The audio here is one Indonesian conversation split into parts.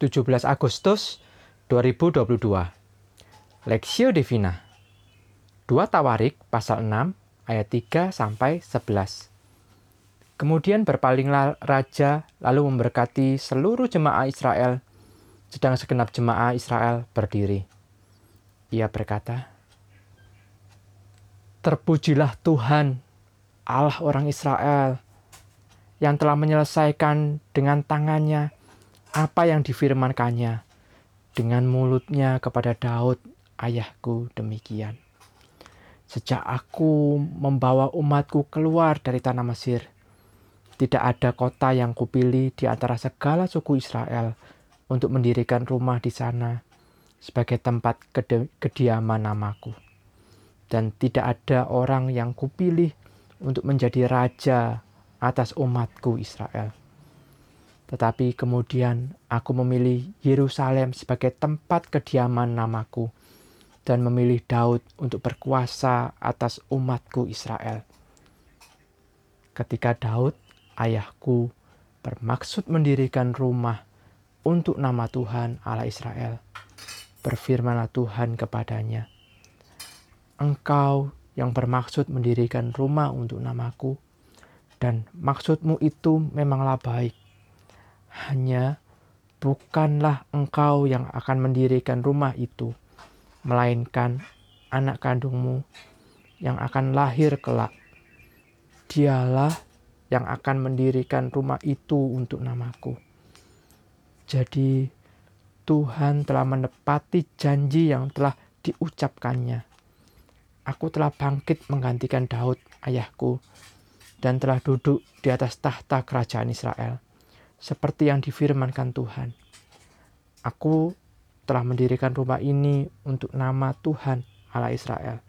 17 Agustus 2022 Lexio Divina. 2 Tawarik pasal 6 ayat 3 sampai 11 Kemudian berpalinglah raja lalu memberkati seluruh jemaah Israel sedang segenap jemaah Israel berdiri. Ia berkata, Terpujilah Tuhan, Allah orang Israel, yang telah menyelesaikan dengan tangannya apa yang difirmankannya dengan mulutnya kepada Daud ayahku demikian. Sejak aku membawa umatku keluar dari tanah Mesir, tidak ada kota yang kupilih di antara segala suku Israel untuk mendirikan rumah di sana sebagai tempat kediaman namaku. Dan tidak ada orang yang kupilih untuk menjadi raja atas umatku Israel tetapi kemudian aku memilih Yerusalem sebagai tempat kediaman namaku dan memilih Daud untuk berkuasa atas umatku Israel. Ketika Daud, ayahku, bermaksud mendirikan rumah untuk nama Tuhan Allah Israel, berfirmanlah Tuhan kepadanya, Engkau yang bermaksud mendirikan rumah untuk namaku, dan maksudmu itu memanglah baik hanya bukanlah engkau yang akan mendirikan rumah itu, melainkan anak kandungmu yang akan lahir kelak. Dialah yang akan mendirikan rumah itu untuk namaku. Jadi Tuhan telah menepati janji yang telah diucapkannya. Aku telah bangkit menggantikan Daud ayahku dan telah duduk di atas tahta kerajaan Israel seperti yang difirmankan Tuhan. Aku telah mendirikan rumah ini untuk nama Tuhan Allah Israel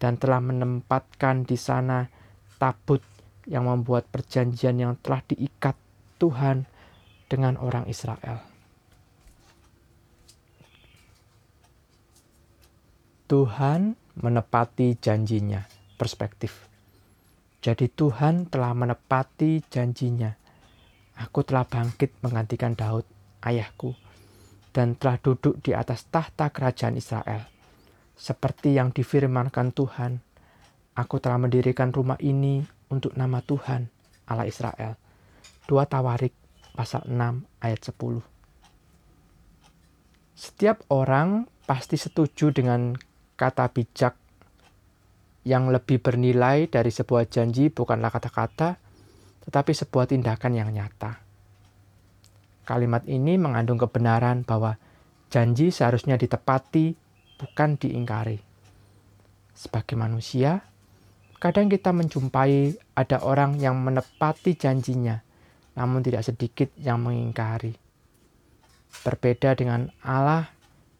dan telah menempatkan di sana tabut yang membuat perjanjian yang telah diikat Tuhan dengan orang Israel. Tuhan menepati janjinya, perspektif. Jadi Tuhan telah menepati janjinya Aku telah bangkit menggantikan Daud, ayahku, dan telah duduk di atas tahta kerajaan Israel. Seperti yang difirmankan Tuhan, aku telah mendirikan rumah ini untuk nama Tuhan, Allah Israel. 2 Tawarik pasal 6 ayat 10. Setiap orang pasti setuju dengan kata bijak yang lebih bernilai dari sebuah janji bukanlah kata-kata, tetapi sebuah tindakan yang nyata. Kalimat ini mengandung kebenaran bahwa janji seharusnya ditepati, bukan diingkari. Sebagai manusia, kadang kita menjumpai ada orang yang menepati janjinya, namun tidak sedikit yang mengingkari. Berbeda dengan Allah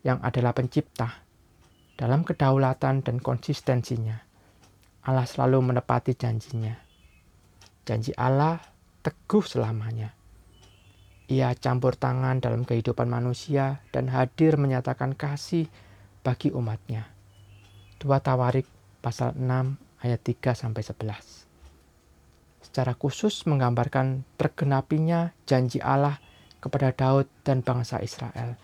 yang adalah pencipta, dalam kedaulatan dan konsistensinya, Allah selalu menepati janjinya. Janji Allah teguh selamanya. Ia campur tangan dalam kehidupan manusia dan hadir menyatakan kasih bagi umatnya. 2 Tawarik pasal 6 ayat 3 sampai 11. Secara khusus menggambarkan tergenapinya janji Allah kepada Daud dan bangsa Israel.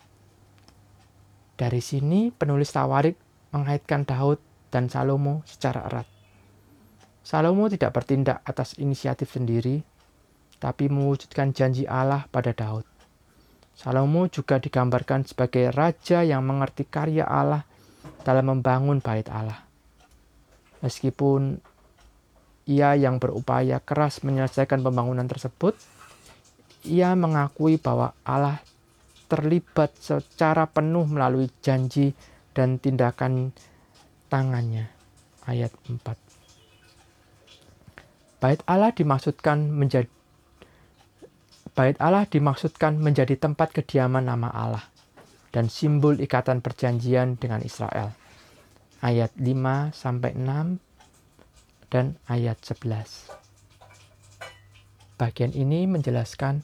Dari sini penulis Tawarik mengaitkan Daud dan Salomo secara erat. Salomo tidak bertindak atas inisiatif sendiri, tapi mewujudkan janji Allah pada Daud. Salomo juga digambarkan sebagai raja yang mengerti karya Allah dalam membangun bait Allah. Meskipun ia yang berupaya keras menyelesaikan pembangunan tersebut, ia mengakui bahwa Allah terlibat secara penuh melalui janji dan tindakan tangannya. Ayat 4. Bait Allah dimaksudkan menjadi Bait Allah dimaksudkan menjadi tempat kediaman nama Allah dan simbol ikatan perjanjian dengan Israel. Ayat 5 sampai 6 dan ayat 11. Bagian ini menjelaskan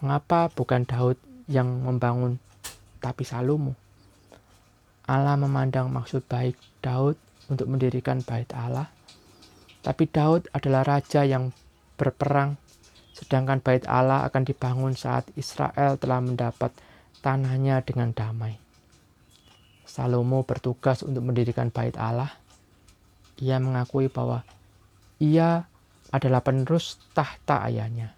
mengapa bukan Daud yang membangun tapi Salomo. Allah memandang maksud baik Daud untuk mendirikan bait Allah tapi Daud adalah raja yang berperang sedangkan bait Allah akan dibangun saat Israel telah mendapat tanahnya dengan damai. Salomo bertugas untuk mendirikan bait Allah. Ia mengakui bahwa ia adalah penerus tahta ayahnya.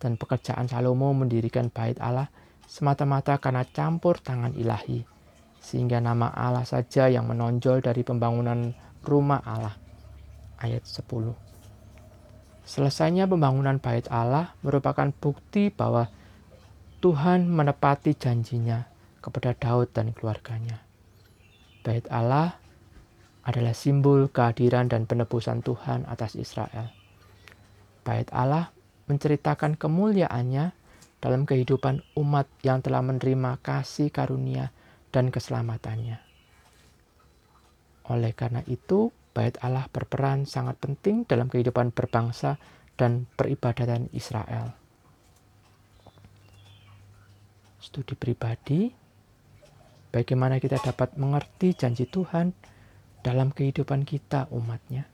Dan pekerjaan Salomo mendirikan bait Allah semata-mata karena campur tangan ilahi. Sehingga nama Allah saja yang menonjol dari pembangunan rumah Allah. Ayat 10. Selesainya pembangunan bait Allah merupakan bukti bahwa Tuhan menepati janjinya kepada Daud dan keluarganya. Bait Allah adalah simbol kehadiran dan penebusan Tuhan atas Israel. Bait Allah menceritakan kemuliaannya dalam kehidupan umat yang telah menerima kasih karunia dan keselamatannya. Oleh karena itu, Bait Allah berperan sangat penting dalam kehidupan berbangsa dan peribadatan Israel. Studi pribadi, bagaimana kita dapat mengerti janji Tuhan dalam kehidupan kita umatnya.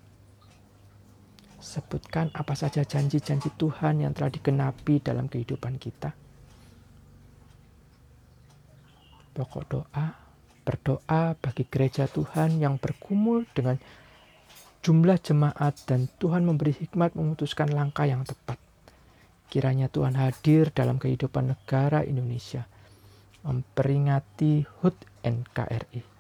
Sebutkan apa saja janji-janji Tuhan yang telah digenapi dalam kehidupan kita. Pokok doa, berdoa bagi gereja Tuhan yang bergumul dengan jumlah jemaat dan Tuhan memberi hikmat memutuskan langkah yang tepat. Kiranya Tuhan hadir dalam kehidupan negara Indonesia, memperingati HUT NKRI.